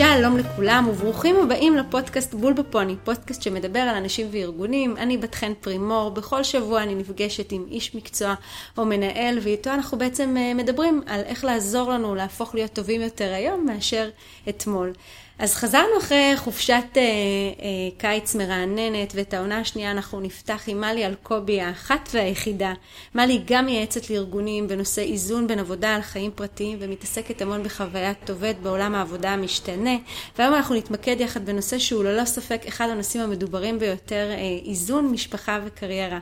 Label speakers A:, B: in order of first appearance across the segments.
A: שלום לכולם וברוכים הבאים לפודקאסט בול בפוני, פודקאסט שמדבר על אנשים וארגונים. אני בת חן פרימור, בכל שבוע אני נפגשת עם איש מקצוע או מנהל, ואיתו אנחנו בעצם אה, מדברים על איך לעזור לנו להפוך להיות טובים יותר היום מאשר אתמול. אז חזרנו אחרי חופשת אה, אה, קיץ מרעננת, ואת העונה השנייה אנחנו נפתח עם מלי אלקובי האחת והיחידה. מלי גם מייעצת לארגונים בנושא איזון בין עבודה על חיים פרטיים, ומתעסקת המון בחוויית עובד בעולם העבודה המשתנה. והיום אנחנו נתמקד יחד בנושא שהוא ללא ספק אחד הנושאים המדוברים ביותר, אה, איזון משפחה וקריירה.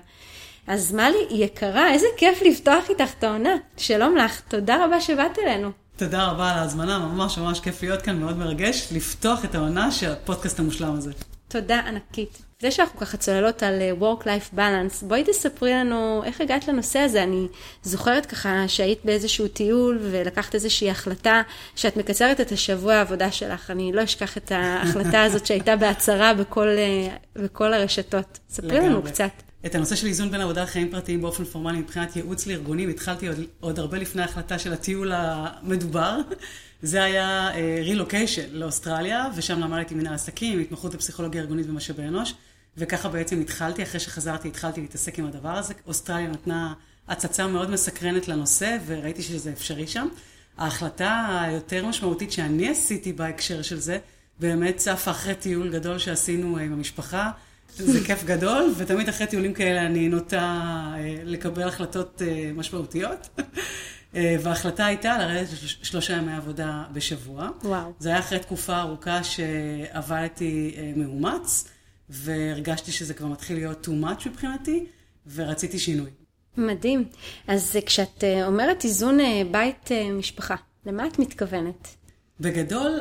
A: אז מלי, יקרה, איזה כיף לפתוח איתך את העונה. שלום לך, תודה רבה שבאת אלינו.
B: תודה רבה על ההזמנה, ממש ממש כיף להיות כאן, מאוד מרגש לפתוח את העונה של הפודקאסט המושלם הזה.
A: תודה ענקית. זה שאנחנו ככה צוללות על אה, Work-Life Balance, בואי תספרי לנו איך הגעת לנושא הזה. אני זוכרת ככה שהיית באיזשהו טיול ולקחת איזושהי החלטה שאת מקצרת את השבוע העבודה שלך. אני לא אשכח את ההחלטה הזאת שהייתה בהצהרה בכל, אה, בכל הרשתות. ספרי לנו קצת.
B: את הנושא של איזון בין עבודה לחיים פרטיים באופן פורמלי מבחינת ייעוץ לארגונים, התחלתי עוד, עוד הרבה לפני ההחלטה של הטיול המדובר. זה היה רילוקיישן uh, לאוסטרליה, ושם למדתי מנהל עסקים, התמחות בפסיכולוגיה ארגונית ומשאבי אנוש, וככה בעצם התחלתי, אחרי שחזרתי התחלתי להתעסק עם הדבר הזה. אוסטרליה נתנה הצצה מאוד מסקרנת לנושא, וראיתי שזה אפשרי שם. ההחלטה היותר משמעותית שאני עשיתי בהקשר של זה, באמת צפה אחרי טיול גדול שעשינו עם המשפחה. זה כיף גדול, ותמיד אחרי טיולים כאלה אני נוטה אה, לקבל החלטות אה, משמעותיות. אה, וההחלטה הייתה לרדת שלושה ימי עבודה בשבוע.
A: וואו.
B: זה היה אחרי תקופה ארוכה שעבדתי מאומץ, והרגשתי שזה כבר מתחיל להיות too much מבחינתי, ורציתי שינוי.
A: מדהים. אז כשאת אומרת איזון בית משפחה, למה את מתכוונת?
B: בגדול,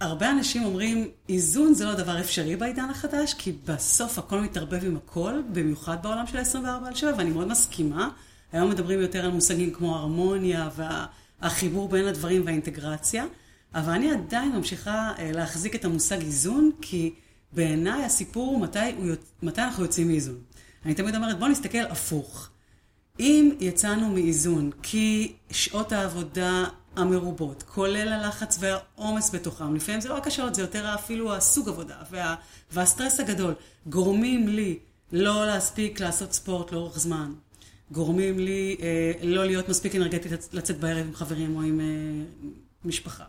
B: הרבה אנשים אומרים, איזון זה לא דבר אפשרי בעידן החדש, כי בסוף הכל מתערבב עם הכל, במיוחד בעולם של 24 על 7, ואני מאוד מסכימה. היום מדברים יותר על מושגים כמו הרמוניה והחיבור בין הדברים והאינטגרציה, אבל אני עדיין ממשיכה אה, להחזיק את המושג איזון, כי בעיניי הסיפור הוא מתי, הוא, מתי אנחנו יוצאים מאיזון. אני תמיד אומרת, בואו נסתכל הפוך. אם יצאנו מאיזון כי שעות העבודה המרובות, כולל הלחץ והעומס בתוכם. לפעמים זה לא רק השעות, זה יותר אפילו הסוג עבודה וה, והסטרס הגדול. גורמים לי לא להספיק לעשות ספורט לאורך זמן. גורמים לי אה, לא להיות מספיק אנרגטית לצאת בערב עם חברים או עם אה, משפחה.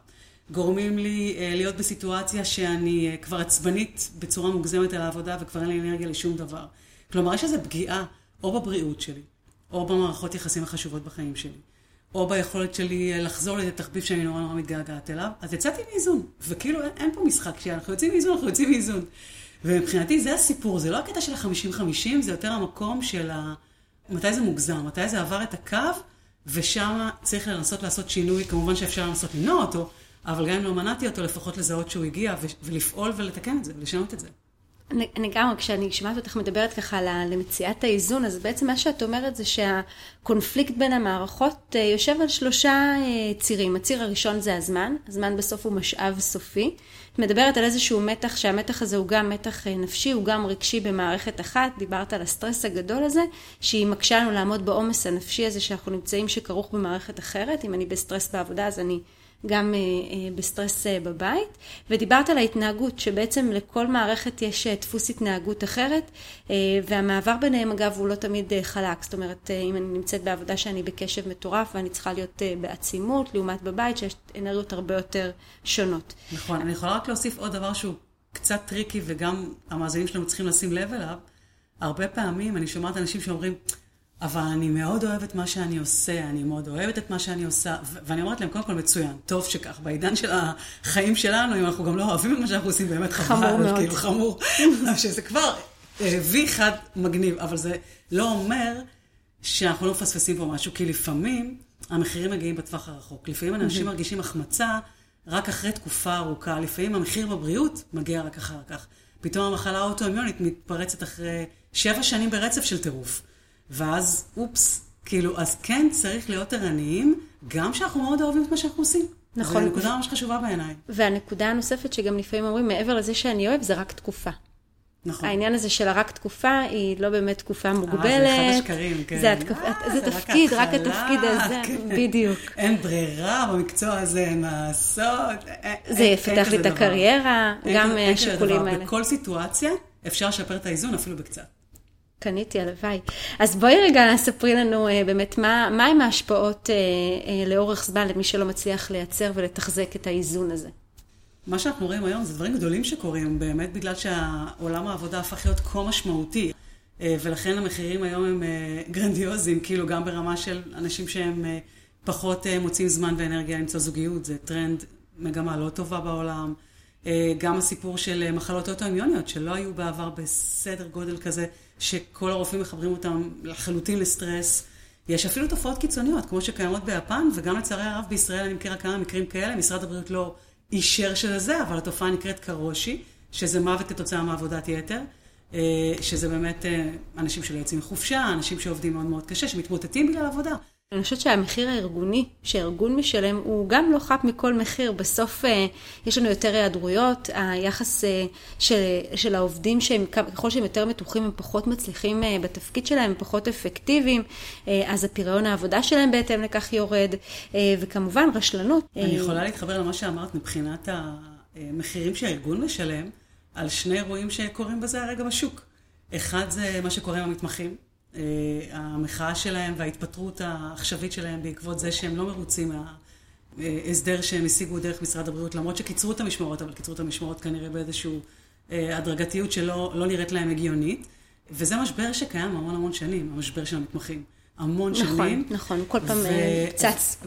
B: גורמים לי אה, להיות בסיטואציה שאני אה, כבר עצבנית בצורה מוגזמת על העבודה וכבר אין לי אנרגיה לשום דבר. כלומר, יש איזו פגיעה או בבריאות שלי, או במערכות יחסים החשובות בחיים שלי. או ביכולת שלי לחזור לאיזה תחביב שאני נורא נורא מתגעגעת אליו, אז יצאתי מאיזון. וכאילו אין, אין פה משחק, כשאנחנו יוצאים מאיזון, אנחנו יוצאים מאיזון. ומבחינתי זה הסיפור, זה לא הקטע של ה-50-50, זה יותר המקום של ה... מתי זה מוגזם, מתי זה עבר את הקו, ושם צריך לנסות לעשות שינוי, כמובן שאפשר לנסות למנוע אותו, אבל גם אם לא מנעתי אותו, לפחות לזהות שהוא הגיע, ולפעול ולתקן את זה, ולשנות את זה.
A: אני גם, כשאני שומעת אותך מדברת ככה למציאת האיזון, אז בעצם מה שאת אומרת זה שהקונפליקט בין המערכות אה, יושב על שלושה אה, צירים. הציר הראשון זה הזמן, הזמן בסוף הוא משאב סופי. את מדברת על איזשהו מתח, שהמתח הזה הוא גם מתח אה, נפשי, הוא גם רגשי במערכת אחת. דיברת על הסטרס הגדול הזה, שהיא מקשה לנו לעמוד בעומס הנפשי הזה שאנחנו נמצאים שכרוך במערכת אחרת. אם אני בסטרס בעבודה אז אני... גם אה, אה, בסטרס אה, בבית, ודיברת על ההתנהגות, שבעצם לכל מערכת יש דפוס התנהגות אחרת, והמעבר ביניהם אגב הוא לא תמיד חלק, זאת אומרת אם אני נמצאת בעבודה שאני בקשב מטורף ואני צריכה להיות בעצימות, לעומת בבית שיש אנרגיות הרבה יותר שונות.
B: נכון, אני יכולה רק להוסיף עוד דבר שהוא קצת tricky וגם המאזינים שלנו צריכים לשים לב אליו. הרבה פעמים אני שומעת אנשים שאומרים, אבל אני מאוד אוהבת מה שאני עושה, אני מאוד אוהבת את מה שאני עושה, ואני אומרת להם, קודם כל מצוין, טוב שכך, בעידן של החיים שלנו, אם אנחנו גם לא אוהבים את מה שאנחנו עושים, באמת
A: חבל, חמור מאוד,
B: כאילו חמור, שזה כבר וי חד מגניב, אבל זה לא אומר שאנחנו לא מפספסים פה משהו, כי לפעמים המחירים מגיעים בטווח הרחוק. לפעמים אנשים מרגישים החמצה רק אחרי תקופה ארוכה, לפעמים המחיר בבריאות מגיע רק אחר כך. פתאום המחלה האוטואימיונית מתפרצת אחרי שבע שנים ברצף של טירוף. ואז, אופס, כאילו, אז כן צריך להיות ערניים, גם שאנחנו מאוד אוהבים את מה שאנחנו עושים.
A: נכון.
B: זו נקודה ממש חשובה בעיניי.
A: והנקודה הנוספת שגם לפעמים אומרים, מעבר לזה שאני אוהב, זה רק תקופה.
B: נכון.
A: העניין הזה של הרק תקופה, היא לא באמת תקופה מוגבלת.
B: אה, זה אחד השקרים, כן.
A: זה, התקפ...
B: אה,
A: זה
B: זה רק
A: תפקיד, רק
B: ההתחלה,
A: התפקיד הזה,
B: כן.
A: בדיוק.
B: אין ברירה במקצוע הזה, אין מה לעשות.
A: זה
B: אין-
A: יפתח
B: אין
A: לי את. הקריירה, גם השיקולים
B: דבר.
A: האלה.
B: בכל סיטואציה אפשר לשפר את האיזון אפילו בקצת.
A: קניתי, הלוואי. אז בואי רגע ספרי לנו אה, באמת מה, מה עם ההשפעות אה, אה, לאורך זמן למי שלא מצליח לייצר ולתחזק את האיזון הזה.
B: מה שאנחנו רואים היום זה דברים גדולים שקורים, באמת בגלל שעולם העבודה הפך להיות כה משמעותי. ולכן המחירים היום הם גרנדיוזיים, כאילו גם ברמה של אנשים שהם פחות מוצאים זמן ואנרגיה למצוא זוגיות, זה טרנד, מגמה לא טובה בעולם. גם הסיפור של מחלות אוטואימיוניות, שלא היו בעבר בסדר גודל כזה, שכל הרופאים מחברים אותם לחלוטין לסטרס. יש אפילו תופעות קיצוניות, כמו שקיימות ביפן, וגם לצערי הרב בישראל אני מכירה כמה מקרים כאלה, משרד הבריאות לא אישר שזה זה, אבל התופעה נקראת קרושי, שזה מוות כתוצאה מעבודת יתר, אה, שזה באמת אה, אנשים שלא יוצאים מחופשה, אנשים שעובדים מאוד מאוד קשה, שמתמוטטים בגלל עבודה.
A: אני חושבת שהמחיר הארגוני שהארגון משלם הוא גם לא חף מכל מחיר. בסוף אה, יש לנו יותר היעדרויות, היחס אה, של, של העובדים שהם, ככל שהם יותר מתוחים הם פחות מצליחים אה, בתפקיד שלהם, הם פחות אפקטיביים, אז הפריון העבודה שלהם בהתאם לכך יורד, וכמובן רשלנות.
B: אני יכולה להתחבר למה שאמרת מבחינת המחירים שהארגון משלם על שני אירועים שקורים בזה הרגע בשוק. אחד זה מה שקורה עם המתמחים, המחאה שלהם וההתפטרות העכשווית שלהם בעקבות זה שהם לא מרוצים מההסדר שהם השיגו דרך משרד הבריאות, למרות שקיצרו את המשמרות, אבל קיצרו את המשמרות כנראה באיזושהי אה, הדרגתיות שלא לא נראית להם הגיונית. וזה משבר שקיים המון המון שנים, המשבר של המתמחים. המון
A: נכון,
B: שנים.
A: נכון, כל פעם, אה, צץ.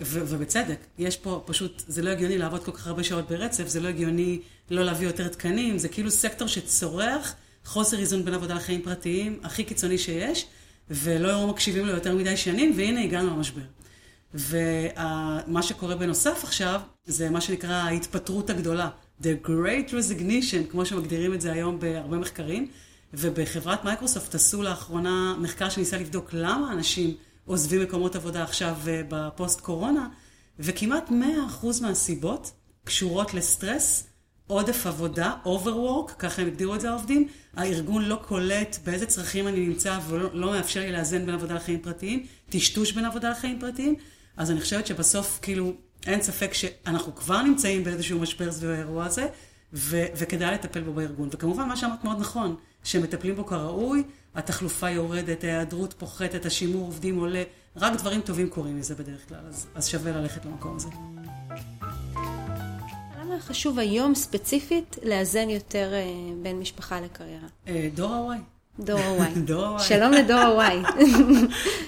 B: ובצדק, יש פה פשוט, זה לא הגיוני לעבוד כל כך הרבה שעות ברצף, זה לא הגיוני לא להביא יותר תקנים, זה כאילו סקטור שצורח חוסר איזון בין עבודה לחיים פרטיים, הכי קיצוני שיש, ולא מקשיבים לו יותר מדי שנים, והנה הגענו למשבר. ומה שקורה בנוסף עכשיו, זה מה שנקרא ההתפטרות הגדולה, The Great Resignation, כמו שמגדירים את זה היום בהרבה מחקרים, ובחברת מייקרוסופט עשו לאחרונה מחקר שניסה לבדוק למה אנשים עוזבים מקומות עבודה עכשיו אה, בפוסט קורונה, וכמעט 100% מהסיבות קשורות לסטרס, עודף עבודה, overwork, ככה הם הגדירו את זה העובדים, הארגון לא קולט באיזה צרכים אני נמצא ולא לא מאפשר לי לאזן בין עבודה לחיים פרטיים, טשטוש בין עבודה לחיים פרטיים, אז אני חושבת שבסוף כאילו אין ספק שאנחנו כבר נמצאים באיזשהו משבר סביב האירוע הזה, ו- וכדאי לטפל בו בארגון. וכמובן מה שאמרת מאוד נכון, שמטפלים בו כראוי, התחלופה יורדת, ההיעדרות פוחתת, השימור עובדים עולה, רק דברים טובים קורים מזה בדרך כלל, אז, אז שווה ללכת למקום הזה.
A: חשוב היום ספציפית לאזן יותר אה, בין משפחה לקריירה?
B: אה, דור ה-Y.
A: דור ה-Y.
B: דור ה-Y.
A: שלום לדור ה-Y.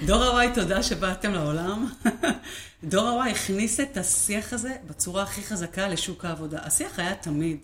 B: דור ה-Y, תודה שבאתם לעולם. דור ה-Y הכניס את השיח הזה בצורה הכי חזקה לשוק העבודה. השיח היה תמיד,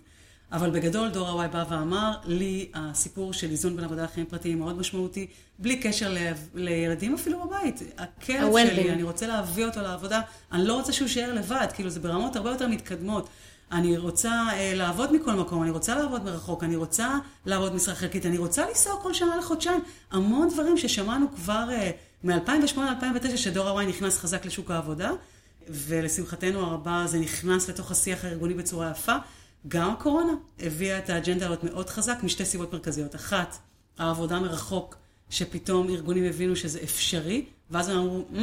B: אבל בגדול דור ה-Y בא ואמר, לי הסיפור של איזון בין עבודה לחיים פרטיים מאוד משמעותי, בלי קשר ל- לילדים אפילו בבית. הכלב. שלי, אני רוצה להביא אותו לעבודה, אני לא רוצה שהוא יישאר לבד, כאילו זה ברמות הרבה יותר מתקדמות. אני רוצה אה, לעבוד מכל מקום, אני רוצה לעבוד מרחוק, אני רוצה לעבוד משרה חלקית, אני רוצה לנסוע כל שנה לחודשיים. המון דברים ששמענו כבר אה, מ-2008-2009, שדור ה-Y נכנס חזק לשוק העבודה, ולשמחתנו הרבה זה נכנס לתוך השיח הארגוני בצורה יפה. גם הקורונה הביאה את האג'נדה הזאת מאוד חזק משתי סיבות מרכזיות. אחת, העבודה מרחוק, שפתאום ארגונים הבינו שזה אפשרי, ואז הם אמרו, "מ,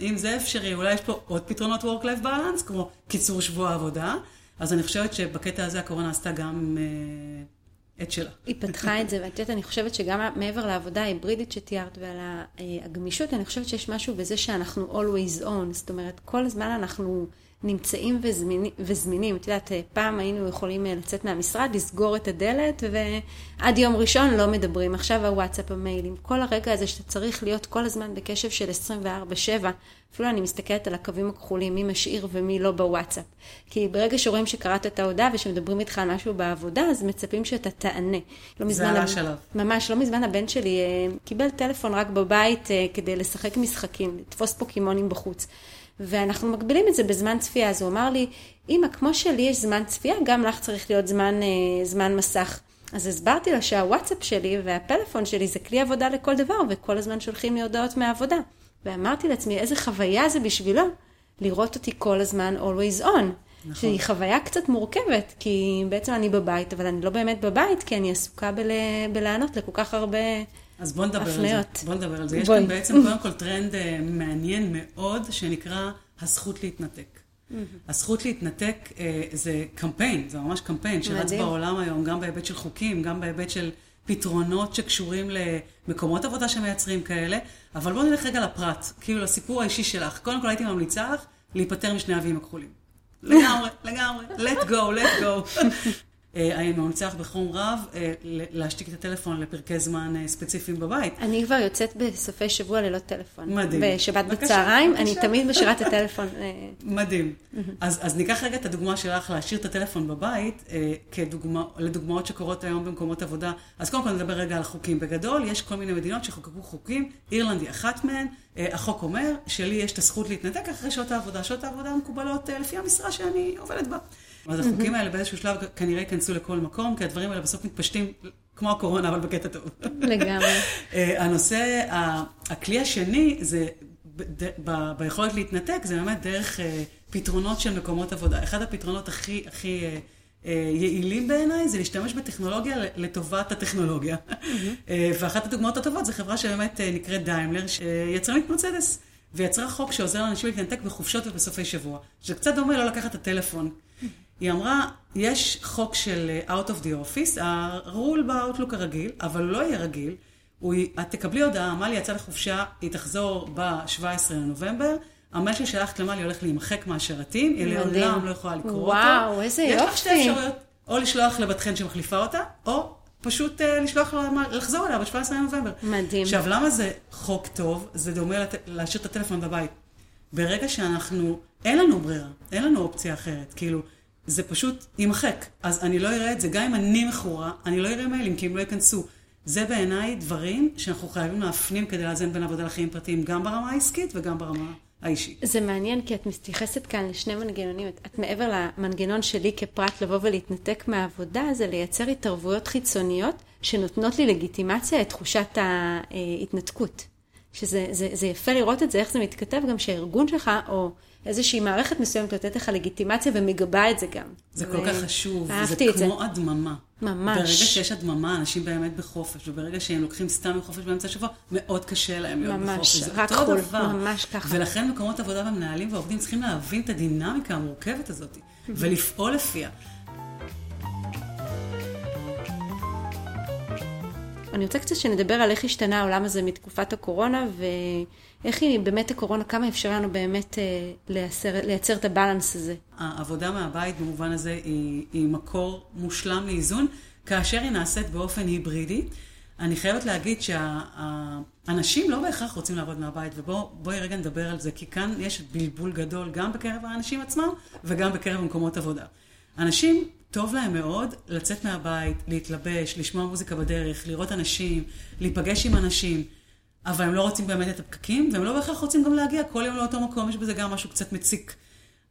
B: אם זה אפשרי, אולי יש פה עוד פתרונות Work-Life Balance, כמו קיצור שבוע העבודה. אז אני חושבת שבקטע הזה הקורונה עשתה גם אה, את שלה.
A: היא פתחה את זה, ואת יודעת, אני חושבת שגם מעבר לעבודה ההיברידית שתיארת ועל אה, הגמישות, אני חושבת שיש משהו בזה שאנחנו always on, זאת אומרת, כל הזמן אנחנו נמצאים וזמינים, וזמינים. את יודעת, אה, פעם היינו יכולים אה, לצאת מהמשרד, לסגור את הדלת, ועד יום ראשון לא מדברים. עכשיו הוואטסאפ, המיילים, כל הרגע הזה שאתה צריך להיות כל הזמן בקשב של 24-7, אפילו אני מסתכלת על הקווים הכחולים, מי משאיר ומי לא בוואטסאפ. כי ברגע שרואים שקראת את ההודעה ושמדברים איתך על משהו בעבודה, אז מצפים שאתה תענה. לא מזמן
B: עלה
A: הבן-
B: השלב.
A: ממש, לא מזמן הבן שלי אה, קיבל טלפון רק בבית כדי לשחק משחקים, לתפוס פוקימונים בחוץ. ואנחנו מגבילים את זה בזמן צפייה, אז הוא אמר לי, אמא, כמו שלי יש זמן צפייה, גם לך צריך להיות זמן, אה, זמן מסך. אז הסברתי לה שהוואטסאפ שלי והפלאפון שלי זה כלי עבודה לכל דבר, וכל הזמן שולחים לי הודעות מהעבודה. ואמרתי לעצמי, איזה חוויה זה בשבילו לראות אותי כל הזמן always on. נכון. שהיא חוויה קצת מורכבת, כי בעצם אני בבית, אבל אני לא באמת בבית, כי אני עסוקה בל... בלענות לכל כך הרבה
B: אז בוא נדבר. על זה. בוא נדבר על זה. יש כאן בעצם קודם כל טרנד אה, מעניין מאוד, שנקרא הזכות להתנתק. הזכות להתנתק אה, זה קמפיין, זה ממש קמפיין שרץ. בעולם היום, גם בהיבט של חוקים, גם בהיבט של פתרונות שקשורים למקומות עבודה שמייצרים כאלה, אבל בואו נלך רגע לפרט, כאילו לסיפור האישי שלך. קודם כל הייתי ממליצה לך להיפטר משני אבים הכחולים. לגמרי, לגמרי, let go, let go. אה, אני ממליצה לך בחום רב אה, להשתיק את הטלפון לפרקי זמן אה, ספציפיים בבית.
A: אני כבר יוצאת בסופי שבוע ללא טלפון.
B: מדהים.
A: בשבת בצהריים, אני תמיד משאירה את הטלפון.
B: מדהים. אז, אז ניקח רגע את הדוגמה שלך להשאיר את הטלפון בבית, כדוגמה, לדוגמאות שקורות היום במקומות עבודה. אז קודם כל נדבר רגע על חוקים. בגדול, יש כל מיני מדינות שחוקקו חוקים, אירלנד היא אחת מהן. החוק אומר שלי יש את הזכות להתנתק אחרי שעות העבודה. שעות העבודה מקובלות לפי המשרה שאני עובדת בה. אז החוקים האלה באיזשהו שלב כנראה ייכנסו לכל מקום, כי הדברים האלה בסוף מתפשטים כמו הקורונה, אבל בקטע טוב.
A: לגמרי.
B: אה, הנושא, הכלי השני, זה ביכולת להתנתק, זה באמת דרך אה, פתרונות של מקומות עבודה. אחד הפתרונות הכי, הכי אה, יעילים בעיניי זה להשתמש בטכנולוגיה לטובת הטכנולוגיה. ואחת הדוגמאות הטובות זה חברה שבאמת נקראת דיימלר, שיצרנית מרצדס. ויצרה חוק שעוזר לאנשים להתנתק בחופשות ובסופי שבוע. שזה קצת דומה לא לקחת את הטלפון. היא אמרה, יש חוק של אה, Out of the Office, הרול באוטלוק הרגיל, אבל לא יהיה רגיל. את תקבלי הודעה, מלי יצאה לחופשה, היא תחזור ב-17 לנובמבר. המייל ששלחת למלי הולך להימחק מהשרתים, היא לעולם לא יכולה לקרוא
A: וואו, אותו. וואו, איזה יופי. יש לך
B: שתי אפשרויות, או לשלוח לבת חן שמחליפה אותה, או פשוט uh, לשלוח לה, לחזור אליה ב-17 לנובמבר.
A: מדהים.
B: עכשיו, למה זה חוק טוב? זה דומה לת... להשאיר את הטלפון בבית. ברגע שאנחנו, אין לנו ברירה, אין לנו אופציה אחרת. כאילו, זה פשוט יימחק. אז אני לא אראה את זה, גם אם אני מכורה, אני לא אראה מיילים, כי הם לא ייכנסו. זה בעיניי דברים שאנחנו חייבים להפנים כדי לאזן בין עבודה לחיים פרטיים, גם ברמה העסקית וגם ברמה האישית.
A: זה מעניין, כי את מתייחסת כאן לשני מנגנונים. את מעבר למנגנון שלי כפרט לבוא ולהתנתק מהעבודה, זה לייצר התערבויות חיצוניות שנותנות לי לגיטימציה את תחושת ההתנתקות. שזה זה, זה יפה לראות את זה, איך זה מתכתב גם שהארגון שלך, או איזושהי מערכת מסוימת לתת לך לגיטימציה ומגבה את זה גם.
B: זה ו... כל כך חשוב,
A: זה
B: כמו זה. הדממה.
A: ממש.
B: ברגע שיש הדממה, אנשים באמת בחופש, וברגע שהם לוקחים סתם מחופש באמצע השבוע, מאוד קשה להם להיות ממש, בחופש.
A: ממש, רק חול, ממש ככה.
B: ולכן מקומות עבודה ומנהלים ועובדים צריכים להבין את הדינמיקה המורכבת הזאת, ולפעול לפיה.
A: אני רוצה קצת שנדבר על איך השתנה העולם הזה מתקופת הקורונה, ואיך היא באמת הקורונה, כמה אפשר לנו באמת אה, לייצר, לייצר את הבלנס הזה.
B: העבודה מהבית במובן הזה היא, היא מקור מושלם לאיזון, כאשר היא נעשית באופן היברידי. אני חייבת להגיד שהאנשים לא בהכרח רוצים לעבוד מהבית, ובואי רגע נדבר על זה, כי כאן יש בלבול גדול גם בקרב האנשים עצמם וגם בקרב מקומות עבודה. אנשים טוב להם מאוד לצאת מהבית, להתלבש, לשמוע מוזיקה בדרך, לראות אנשים, להיפגש עם אנשים, אבל הם לא רוצים באמת את הפקקים, והם לא בהכרח רוצים גם להגיע כל יום לאותו מקום, יש בזה גם משהו קצת מציק.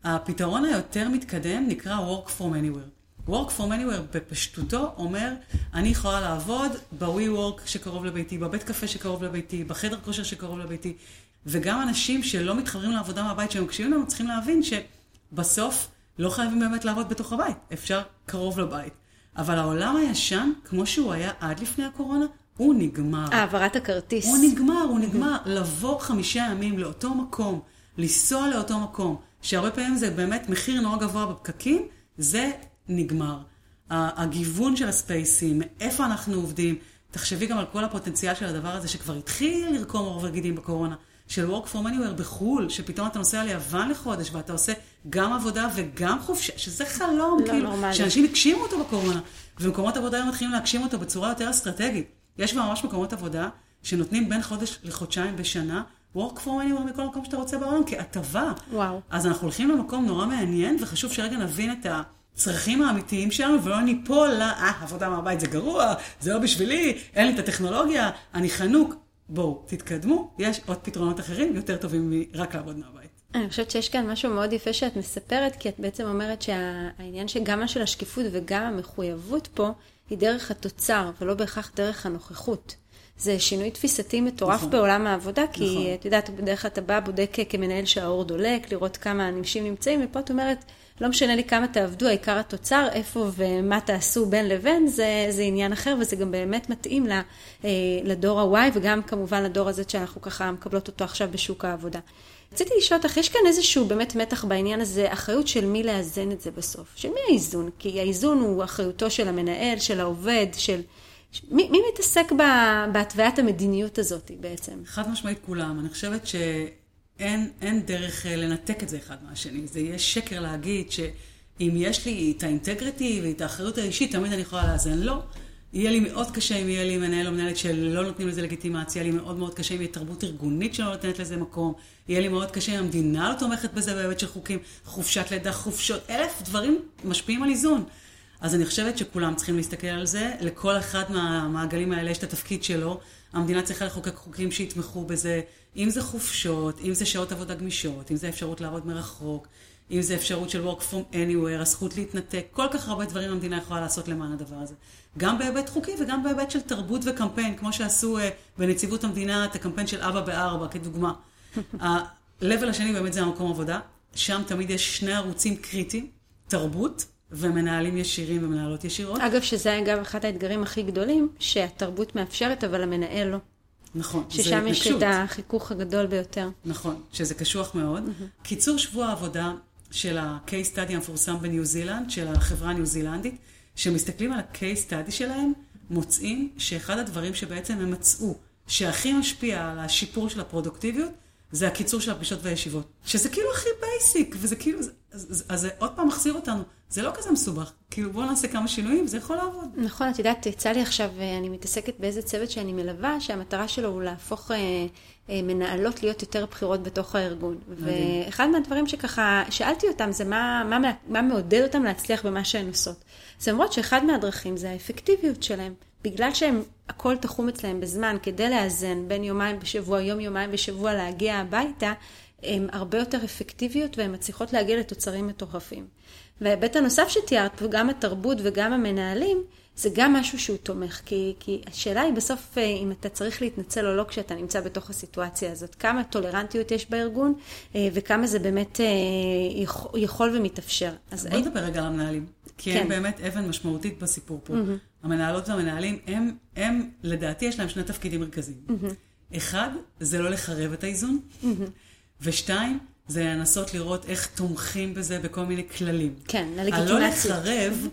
B: הפתרון היותר מתקדם נקרא Work From Anywhere. Work From Anywhere בפשטותו אומר, אני יכולה לעבוד ב-WeWork שקרוב לביתי, בבית קפה שקרוב לביתי, בחדר כושר שקרוב לביתי, וגם אנשים שלא מתחברים לעבודה מהבית, שהם מקשיבים לנו, צריכים להבין שבסוף לא חייבים באמת לעבוד בתוך הבית, אפשר קרוב לבית. אבל העולם הישן, כמו שהוא היה עד לפני הקורונה, הוא נגמר.
A: העברת הכרטיס.
B: הוא נגמר, הוא נגמר. לבוא חמישה ימים לאותו מקום, לנסוע לאותו מקום, שהרבה פעמים זה באמת מחיר נורא גבוה בפקקים, זה נגמר. הגיוון של הספייסים, איפה אנחנו עובדים, תחשבי גם על כל הפוטנציאל של הדבר הזה שכבר התחיל לרקום עור וגידים בקורונה. של Work From Anywhere בחו"ל, שפתאום אתה נוסע ליוון לחודש ואתה עושה גם עבודה וגם חופשה, שזה חלום,
A: לא
B: כאילו,
A: נורמלי.
B: שאנשים הגשימו אותו בקורונה, ומקומות עבודה היום מתחילים להגשים אותו בצורה יותר אסטרטגית. יש ממש מקומות עבודה שנותנים בין חודש לחודשיים בשנה, Work From Anywhere מכל מקום שאתה רוצה בעולם, כהטבה.
A: וואו.
B: אז אנחנו הולכים למקום נורא מעניין, וחשוב שרגע נבין את. הצרכים האמיתיים שלנו, ולא ניפול ל, אה, עבודה מהבית זה גרוע, זה לא בשבילי, אין לי את הטכנולוגיה, אני חנוק. בואו, תתקדמו, יש עוד פתרונות אחרים יותר טובים מרק לעבוד מהבית.
A: אני חושבת שיש כאן משהו מאוד יפה שאת מספרת, כי את בעצם אומרת שהעניין שגם של השקיפות וגם המחויבות פה, היא דרך התוצר, ולא בהכרח דרך הנוכחות. זה שינוי תפיסתי מטורף נכון. בעולם העבודה, כי נכון. את יודעת, בדרך כלל אתה בא, בודק כמנהל שהאור דולק, לראות כמה אנשים נמצאים, ופה את אומרת, לא משנה לי כמה תעבדו, העיקר התוצר, איפה ומה תעשו בין לבין, זה, זה עניין אחר, וזה גם באמת מתאים אה, לדור ה-Y, וגם כמובן לדור הזה שאנחנו ככה מקבלות אותו עכשיו בשוק העבודה. רציתי לשאול אותך, יש כאן איזשהו באמת מתח בעניין הזה, אחריות של מי לאזן את זה בסוף? של מי האיזון? כי האיזון הוא אחריותו של המנהל, של העובד, של... מי, מי מתעסק בהתוויית המדיניות הזאת בעצם?
B: חד משמעית כולם. אני חושבת שאין דרך אה, לנתק את זה אחד מהשני. זה יהיה שקר להגיד שאם יש לי את האינטגריטי ואת האחריות האישית, תמיד אני יכולה לאזן. לא. יהיה לי מאוד קשה אם יהיה לי מנהל או מנהלת שלא נותנים לזה לגיטימציה, יהיה לי מאוד מאוד קשה אם יהיה תרבות ארגונית שלא נותנת לזה מקום, יהיה לי מאוד קשה אם המדינה לא תומכת בזה בהיבט של חוקים, חופשת לידה, חופשות, אלף דברים משפיעים על איזון. אז אני חושבת שכולם צריכים להסתכל על זה, לכל אחד מהמעגלים האלה יש את התפקיד שלו, המדינה צריכה לחוקק חוקים שיתמכו בזה, אם זה חופשות, אם זה שעות עבודה גמישות, אם זה אפשרות לעבוד מרחוק, אם זה אפשרות של work from anywhere, הזכות להתנתק, כל כך הרבה דברים המדינה יכולה לעשות למען הדבר הזה. גם בהיבט חוקי וגם בהיבט של תרבות וקמפיין, כמו שעשו uh, בנציבות המדינה את הקמפיין של אבא בארבע, כדוגמה. ה-level השני באמת זה המקום עבודה, שם תמיד יש שני ערוצים קריטיים, תרבות ומנהלים ישירים ומנהלות ישירות.
A: אגב, שזה אגב אחד האתגרים הכי גדולים, שהתרבות מאפשרת, אבל המנהל לא.
B: נכון,
A: זה התנגשות. ששם יש את החיכוך הגדול ביותר.
B: נכון, שזה קשוח מאוד. Mm-hmm. קיצור שבוע העבודה של ה-case study המפורסם בניו זילנד, של החברה הניו זילנדית, כשמסתכלים על ה-case study שלהם, מוצאים שאחד הדברים שבעצם הם מצאו, שהכי משפיע על השיפור של הפרודוקטיביות, זה הקיצור של הפגישות והישיבות. שזה כאילו הכי בייסיק, וזה כאילו, אז זה עוד פעם מחזיר אותנו. זה לא כזה מסובך. כאילו, בואו נעשה כמה שינויים, זה יכול לעבוד.
A: נכון, את יודעת, יצא לי עכשיו, אה, אני מתעסקת באיזה צוות שאני מלווה, שהמטרה שלו הוא להפוך אה, אה, מנהלות להיות יותר בכירות בתוך הארגון. מדהים. ואחד מהדברים שככה שאלתי אותם זה מה, מה, מה מעודד אותם להצליח במה שהן עושות. זה אומרות שאחד מהדרכים זה האפקטיביות שלהם. בגלל שהם, הכל תחום אצלהם בזמן, כדי לאזן בין יומיים בשבוע, יום-יומיים בשבוע להגיע הביתה, הן הרבה יותר אפקטיביות והן מצליחות להגיע לתוצרים מטורפים. וההיבט הנוסף שתיארת, גם התרבות וגם המנהלים, זה גם משהו שהוא תומך, כי, כי השאלה היא בסוף אה, אם אתה צריך להתנצל או לא כשאתה נמצא בתוך הסיטואציה הזאת, כמה טולרנטיות יש בארגון אה, וכמה זה באמת אה, יכול ומתאפשר.
B: אז בוא נדבר רגע על המנהלים, כי כן. הם באמת אבן משמעותית בסיפור פה. Mm-hmm. המנהלות והמנהלים, הם, הם, לדעתי יש להם שני תפקידים מרכזיים. Mm-hmm. אחד, זה לא לחרב את האיזון, mm-hmm. ושתיים, זה לנסות לראות איך תומכים בזה בכל מיני כללים.
A: כן, ללגיטימציה. הלא
B: לחרב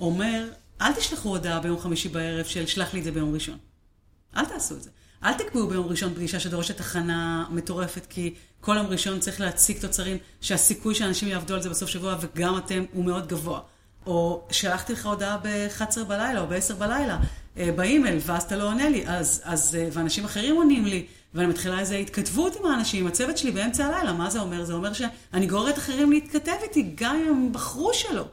B: אומר, אל תשלחו הודעה ביום חמישי בערב של שלח לי את זה ביום ראשון. אל תעשו את זה. אל תקבעו ביום ראשון פגישה שדורשת הכנה מטורפת, כי כל יום ראשון צריך להציג תוצרים שהסיכוי שאנשים יעבדו על זה בסוף שבוע וגם אתם הוא מאוד גבוה. או שלחתי לך הודעה ב-11 בלילה או ב-10 בלילה אה, באימייל, ואז אתה לא עונה לי, אז, אז, אה, ואנשים אחרים עונים לי, ואני מתחילה איזו התכתבות עם האנשים, עם הצוות שלי באמצע הלילה, מה זה אומר? זה אומר שאני גוררת אחרים להתכתב איתי, גם אם הם בחרו שלא.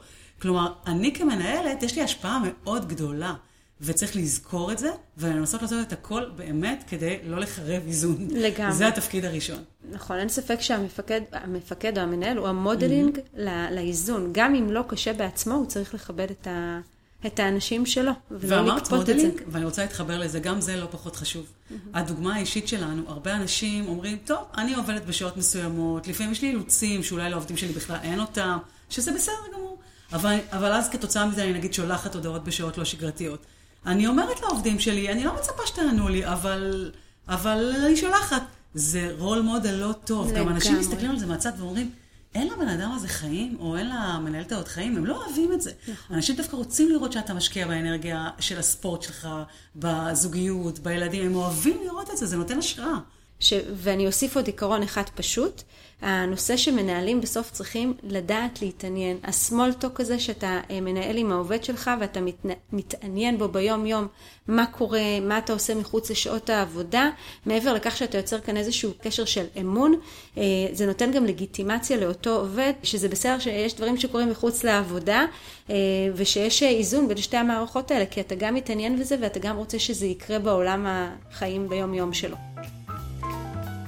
B: כלומר, אני כמנהלת, יש לי השפעה מאוד גדולה, וצריך לזכור את זה, ולנסות לעשות את הכל באמת כדי לא לחרב איזון.
A: לגמרי.
B: זה התפקיד הראשון.
A: נכון, אין ספק שהמפקד המפקד או המנהל הוא המודלינג mm-hmm. לאיזון. גם אם לא קשה בעצמו, הוא צריך לכבד את ה... את האנשים שלו, ולא לכפות את זה.
B: ואני רוצה להתחבר לזה, גם זה לא פחות חשוב. Mm-hmm. הדוגמה האישית שלנו, הרבה אנשים אומרים, טוב, אני עובדת בשעות מסוימות, לפעמים יש לי אילוצים שאולי לעובדים שלי בכלל אין אותם, שזה בסדר גמור. אבל, אבל אז כתוצאה מזה אני נגיד שולחת הודעות בשעות לא שגרתיות. אני אומרת לעובדים שלי, אני לא מצפה שתענו לי, אבל, אבל אני שולחת. זה רול מודל לא טוב. גם אנשים מסתכלים על זה מהצד ואומרים, אין לבן אדם הזה חיים, או אין למנהלת הזאת חיים, הם לא אוהבים את זה. נכון. אנשים דווקא רוצים לראות שאתה משקיע באנרגיה של הספורט שלך, בזוגיות, בילדים, הם אוהבים לראות את זה, זה נותן השראה.
A: ש... ואני אוסיף עוד עיקרון אחד פשוט, הנושא שמנהלים בסוף צריכים לדעת להתעניין. הסמולטוק הזה שאתה אה, מנהל עם העובד שלך ואתה מת... מתעניין בו ביום-יום, מה קורה, מה אתה עושה מחוץ לשעות העבודה, מעבר לכך שאתה יוצר כאן איזשהו קשר של אמון, אה, זה נותן גם לגיטימציה לאותו עובד, שזה בסדר שיש דברים שקורים מחוץ לעבודה, אה, ושיש איזון בין שתי המערכות האלה, כי אתה גם מתעניין בזה ואתה גם רוצה שזה יקרה בעולם החיים ביום-יום שלו.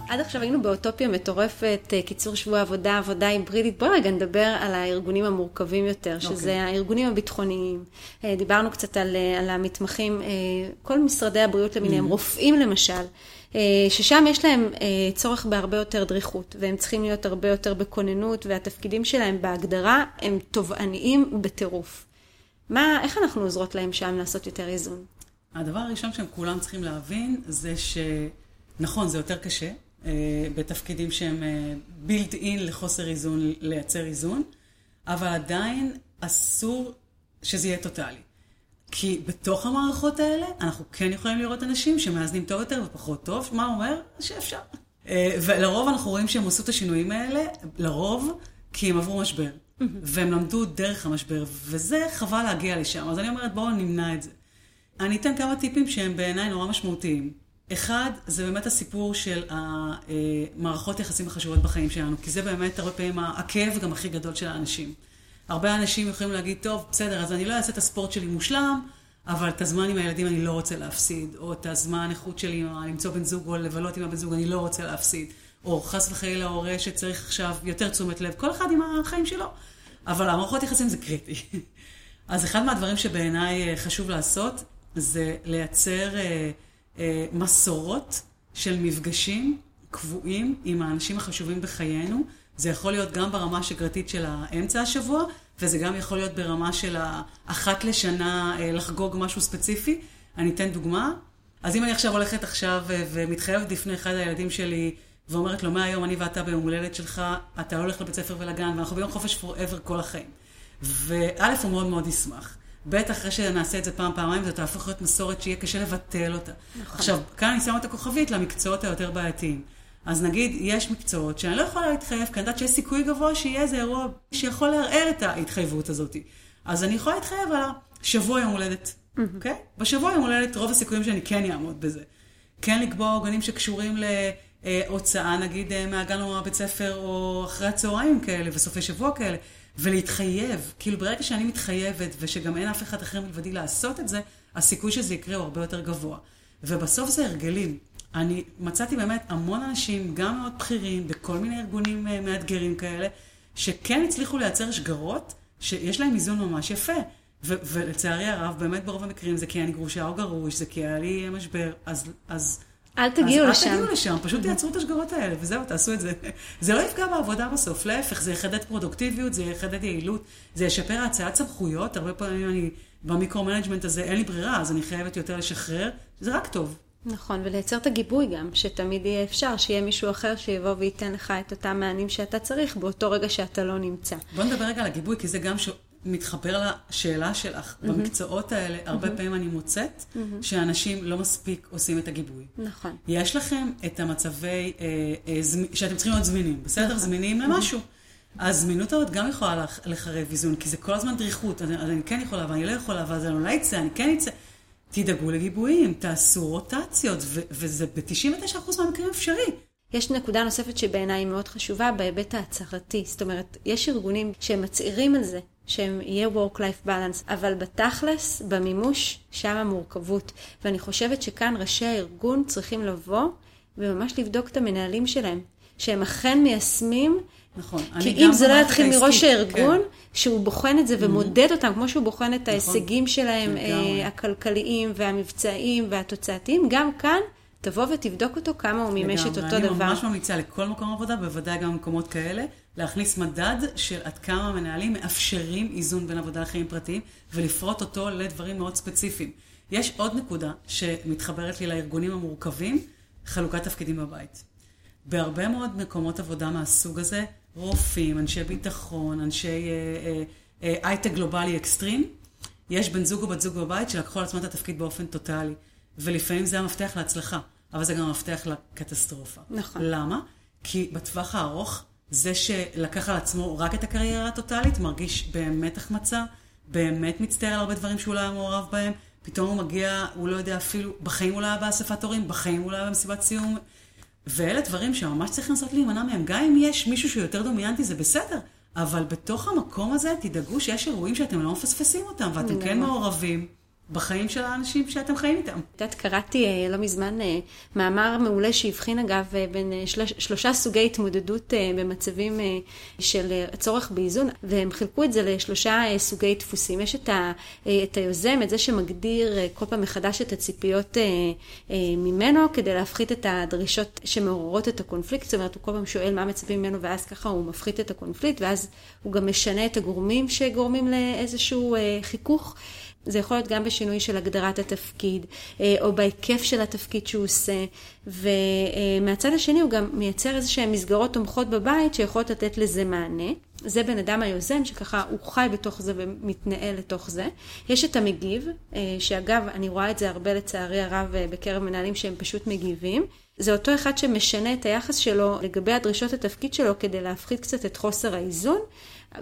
A: עד עכשיו היינו באוטופיה מטורפת, אה, קיצור שבוע עבודה, עבודה היברידית. בואי רגע נדבר על הארגונים המורכבים יותר, שזה okay.
B: אוקיי.
A: הארגונים הביטחוניים. אה, דיברנו קצת על, אה, על המתמחים, כל משרדי הבריאות למיניהם, mm-hmm. רופאים למשל. ששם יש להם צורך בהרבה יותר דריכות, והם צריכים להיות הרבה יותר בכוננות, והתפקידים שלהם בהגדרה הם תובעניים בטירוף. מה, איך אנחנו עוזרות להם שם לעשות יותר איזון?
B: הדבר הראשון שהם כולם צריכים להבין זה שנכון, זה יותר קשה, בתפקידים שהם בילד אה, אין לחוסר איזון, לייצר איזון, אבל עדיין אסור שזה יהיה טוטאלי. כי בתוך המערכות האלה, אנחנו כן יכולים לראות אנשים שמאזנים טוב יותר ופחות טוב, מה אומר? שאפשר. אה, ולרוב אנחנו רואים שהם עשו את השינויים האלה, לרוב, כי הם עברו משבר. והם למדו דרך המשבר, וזה חבל להגיע לשם. אז אני אומרת, בואו נמנע את זה. אני אתן כמה טיפים שהם בעיניי נורא משמעותיים. אחד, זה באמת הסיפור של המערכות יחסים החשובות בחיים שלנו, כי זה באמת הרבה פעמים הכאב גם הכי גדול של האנשים. הרבה אנשים יכולים להגיד, טוב, בסדר, אז אני לא אעשה את הספורט שלי מושלם, אבל את הזמן עם הילדים אני לא רוצה להפסיד, או את הזמן איכות שלי למצוא בן זוג או לבלות עם הבן זוג אני לא רוצה להפסיד, או חס וחלילה הורה שצריך עכשיו יותר תשומת לב, כל אחד עם החיים שלו. אבל המערכות יחסים זה קריטי. אז אחד מהדברים שבעיניי אה, חשוב לעשות, זה לייצר אה, אה, מסורות של מפגשים קבועים עם האנשים החשובים בחיינו. זה יכול להיות גם ברמה השגרתית של האמצע השבוע, וזה גם יכול להיות ברמה של האחת לשנה אה, לחגוג משהו ספציפי. אני אתן דוגמה. אז אם אני עכשיו הולכת עכשיו אה, ומתחייבת לפני אחד הילדים שלי, ואומרת לו, מהיום אני ואתה ביום הולדת שלך, אתה לא הולך לבית ספר ולגן, ואנחנו ביום חופש forever כל החיים. וא', הוא מאוד מאוד ישמח. ב', אחרי שנעשה את זה פעם, פעמיים, זה תהפוך להיות מסורת שיהיה קשה לבטל אותה. נכון. עכשיו, כאן אני שמה את הכוכבית למקצועות היותר בעייתיים. אז נגיד, יש מקצועות שאני לא יכולה להתחייב, כי אני יודעת שיש סיכוי גבוה שיהיה איזה אירוע שיכול לערער את ההתחייבות הזאת. אז אני יכולה להתחייב על השבוע יום הולדת, אוקיי? Mm-hmm. Okay? בשבוע יום הולדת, רוב הסיכויים שאני כן אעמוד בזה. כן לקבוע עוגנים שקשורים להוצאה, נגיד, אה, מהגן או מהבית ספר, או אחרי הצהריים כאלה, וסופי שבוע כאלה. ולהתחייב, כאילו ברגע שאני מתחייבת ושגם אין אף אחד אחר מלבדי לעשות את זה, הסיכוי שזה יקרה הוא הרבה יותר גבוה. ובסוף זה הרגלים. אני מצאתי באמת המון אנשים, גם מאוד בכירים, בכל מיני ארגונים אה, מאתגרים כאלה, שכן הצליחו לייצר שגרות שיש להם איזון ממש יפה. ו- ולצערי הרב, באמת ברוב המקרים זה כי אני גרושה או גרוש, זה כי היה לי משבר, אז, אז
A: אל תגיעו
B: אז לשם. אל תגיעו לשם, פשוט תייצרו את השגרות האלה, וזהו, תעשו את זה. זה לא יפגע בעבודה בסוף, להפך, זה יחדד פרודוקטיביות, זה יחדד יעילות, זה ישפר הצעת סמכויות, הרבה פעמים אני ב micro-management הזה, אין לי ברירה, אז אני חייבת יותר לשחרר, זה רק טוב.
A: נכון, ולייצר את הגיבוי גם, שתמיד יהיה אפשר, שיהיה מישהו אחר שיבוא וייתן לך את אותם מענים שאתה צריך באותו רגע שאתה לא נמצא.
B: בוא נדבר רגע על הגיבוי, כי זה גם ש... מתחבר לשאלה שלך. Mm-hmm. במקצועות האלה, הרבה mm-hmm. פעמים אני מוצאת mm-hmm. שאנשים לא מספיק עושים את הגיבוי.
A: נכון.
B: יש לכם את המצבי, אה, אה, זמ... שאתם צריכים להיות זמינים, בסדר? נכון. זמינים למשהו. Mm-hmm. הזמינות הזאת גם יכולה לחרב איזון, כי זה כל הזמן דריכות. אז אני כן יכולה ואני לא יכולה, ואז אני אולי אצא, אני כן אצא. תדאגו לגיבויים, תעשו רוטציות, ו- וזה ב-99% מהמקרים אפשרי.
A: יש נקודה נוספת שבעיניי היא מאוד חשובה בהיבט ההצהרתי. זאת אומרת, יש ארגונים שהם מצהירים על זה, שהם יהיה Work-Life Balance, אבל בתכלס, במימוש, שם המורכבות. ואני חושבת שכאן ראשי הארגון צריכים לבוא וממש לבדוק את המנהלים שלהם, שהם אכן מיישמים.
B: נכון.
A: כי אם זה לא יתחיל מראש הארגון, כן. שהוא בוחן את זה ומודד אותם, כמו שהוא בוחן את נכון. ההישגים שלהם, אה, הכלכליים והמבצעיים והתוצאתיים, גם כאן תבוא ותבדוק אותו כמה הוא מימש את אותו
B: אני
A: דבר.
B: אני ממש ממליצה לכל מקום עבודה, בוודאי גם במקומות כאלה, להכניס מדד של עד כמה המנהלים מאפשרים איזון בין עבודה לחיים פרטיים, ולפרוט אותו לדברים מאוד ספציפיים. יש עוד נקודה שמתחברת לי לארגונים המורכבים, חלוקת תפקידים בבית. בהרבה מאוד מקומות עבודה מהסוג הזה, רופאים, אנשי ביטחון, אנשי הייטק אה, אה, אה, גלובלי אקסטרים, יש בן זוג או בת זוג בבית שלקחו על עצמם את התפקיד באופן טוטאלי. ולפעמים זה המפתח להצלחה. אבל זה גם המפתח לקטסטרופה.
A: נכון.
B: למה? כי בטווח הארוך, זה שלקח על עצמו רק את הקריירה הטוטאלית, מרגיש באמת החמצה, באמת מצטער על הרבה דברים שהוא לא היה מעורב בהם, פתאום הוא מגיע, הוא לא יודע אפילו, בחיים הוא לא היה באספת הורים, בחיים הוא לא היה במסיבת סיום. ואלה דברים שממש צריך לנסות להימנע מהם. גם אם יש מישהו שהוא יותר דומיינטי, זה בסדר. אבל בתוך המקום הזה, תדאגו שיש אירועים שאתם לא מפספסים אותם, ואתם כן מעורבים. בחיים של האנשים שאתם חיים איתם.
A: את יודעת, קראתי אה, לא מזמן אה, מאמר מעולה שהבחין אגב אה, בין שלוש, שלושה סוגי התמודדות במצבים של הצורך באיזון, והם חילקו את זה לשלושה סוגי דפוסים. יש את, ה, את היוזם, את זה שמגדיר כל פעם מחדש את הציפיות ממנו, כדי להפחית את הדרישות שמעוררות את הקונפליקט, זאת אומרת, הוא כל פעם שואל מה מצפים ממנו, ואז ככה הוא מפחית את הקונפליקט, ואז הוא גם משנה את הגורמים שגורמים לאיזשהו חיכוך. זה יכול להיות גם בשינוי של הגדרת התפקיד, אה, או בהיקף של התפקיד שהוא עושה, ומהצד השני הוא גם מייצר איזה שהן מסגרות תומכות בבית שיכולות לתת לזה מענה. זה בן אדם היוזם שככה הוא חי בתוך זה ומתנהל לתוך זה. יש את המגיב, אה, שאגב, אני רואה את זה הרבה לצערי הרב אה, בקרב מנהלים שהם פשוט מגיבים. זה אותו אחד שמשנה את היחס שלו לגבי הדרישות התפקיד שלו כדי להפחית קצת את חוסר האיזון,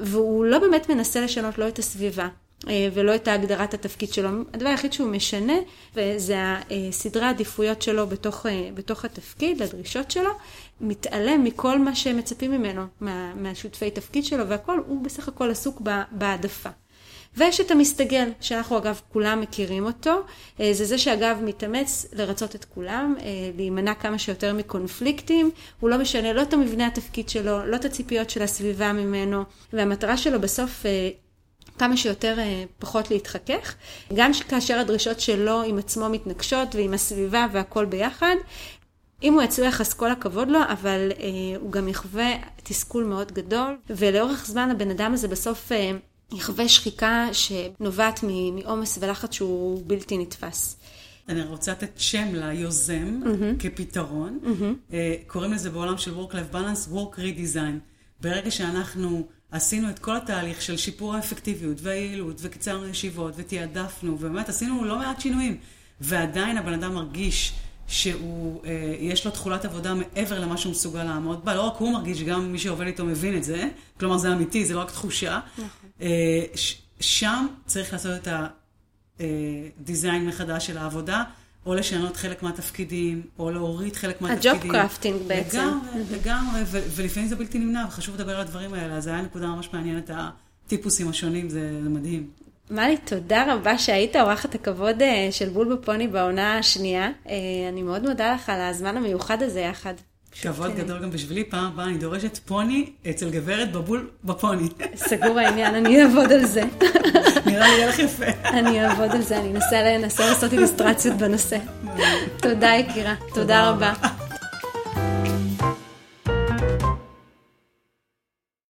A: והוא לא באמת מנסה לשנות לא את הסביבה, ולא את הגדרת התפקיד שלו. הדבר היחיד שהוא משנה, וזה הסדרי העדיפויות שלו בתוך, אה, בתוך התפקיד, הדרישות שלו, מתעלם מכל מה שמצפים ממנו, מה, מהשותפי תפקיד שלו, והכל, הוא בסך הכל עסוק בהעדפה. ויש את המסתגל, שאנחנו אגב כולם מכירים אותו, אה, זה זה שאגב מתאמץ לרצות את כולם, להימנע כמה שיותר מקונפליקטים, הוא לא משנה לא את המבנה התפקיד שלו, לא את הציפיות של הסביבה ממנו, והמטרה שלו בסוף כמה שיותר אה, פחות להתחכך, גם כאשר הדרישות שלו עם עצמו מתנגשות ועם הסביבה והכל ביחד. אם הוא יצליח אז כל הכבוד לו, אבל אה, הוא גם יחווה תסכול מאוד גדול, ולאורך זמן הבן אדם הזה בסוף אה, יחווה שחיקה שנובעת מעומס ולחץ שהוא בלתי נתפס.
B: אני רוצה לתת שם ליוזם mm-hmm. כפתרון. Mm-hmm. קוראים לזה בעולם של Work-Life Balance, Work Redesign. ברגע שאנחנו עשינו את כל התהליך של שיפור האפקטיביות והיעילות, וקיצרנו ישיבות, ותעדפנו, ובאמת עשינו לא מעט שינויים. ועדיין הבן אדם מרגיש שהוא, אה, יש לו תכולת עבודה מעבר למה שהוא מסוגל לעמוד בה. לא רק הוא מרגיש, גם מי שעובד איתו מבין את זה. כלומר, זה אמיתי, זה לא רק תחושה. נכון. אה, שם צריך לעשות את הדיזיין אה, מחדש של העבודה. או לשנות חלק מהתפקידים, או להוריד חלק מהתפקידים.
A: הג'וב קרפטינג בעצם.
B: לגמרי, לגמרי, ולפעמים זה בלתי נמנע, וחשוב לדבר על הדברים האלה. אז זו הייתה נקודה ממש מעניינת, הטיפוסים השונים, זה, זה מדהים.
A: מלי, תודה רבה שהיית אורחת הכבוד אה, של בול בפוני בעונה השנייה. אה, אני מאוד מודה לך על הזמן המיוחד הזה יחד.
B: כבוד כן. גדול גם בשבילי, פעם הבאה אני דורשת פוני אצל גברת בבול בפוני.
A: סגור העניין, אני אעבוד על זה.
B: נראה לי לך יפה.
A: אני אעבוד על זה, אני אנסה לעשות איליסטרציות בנושא. תודה יקירה, תודה רבה.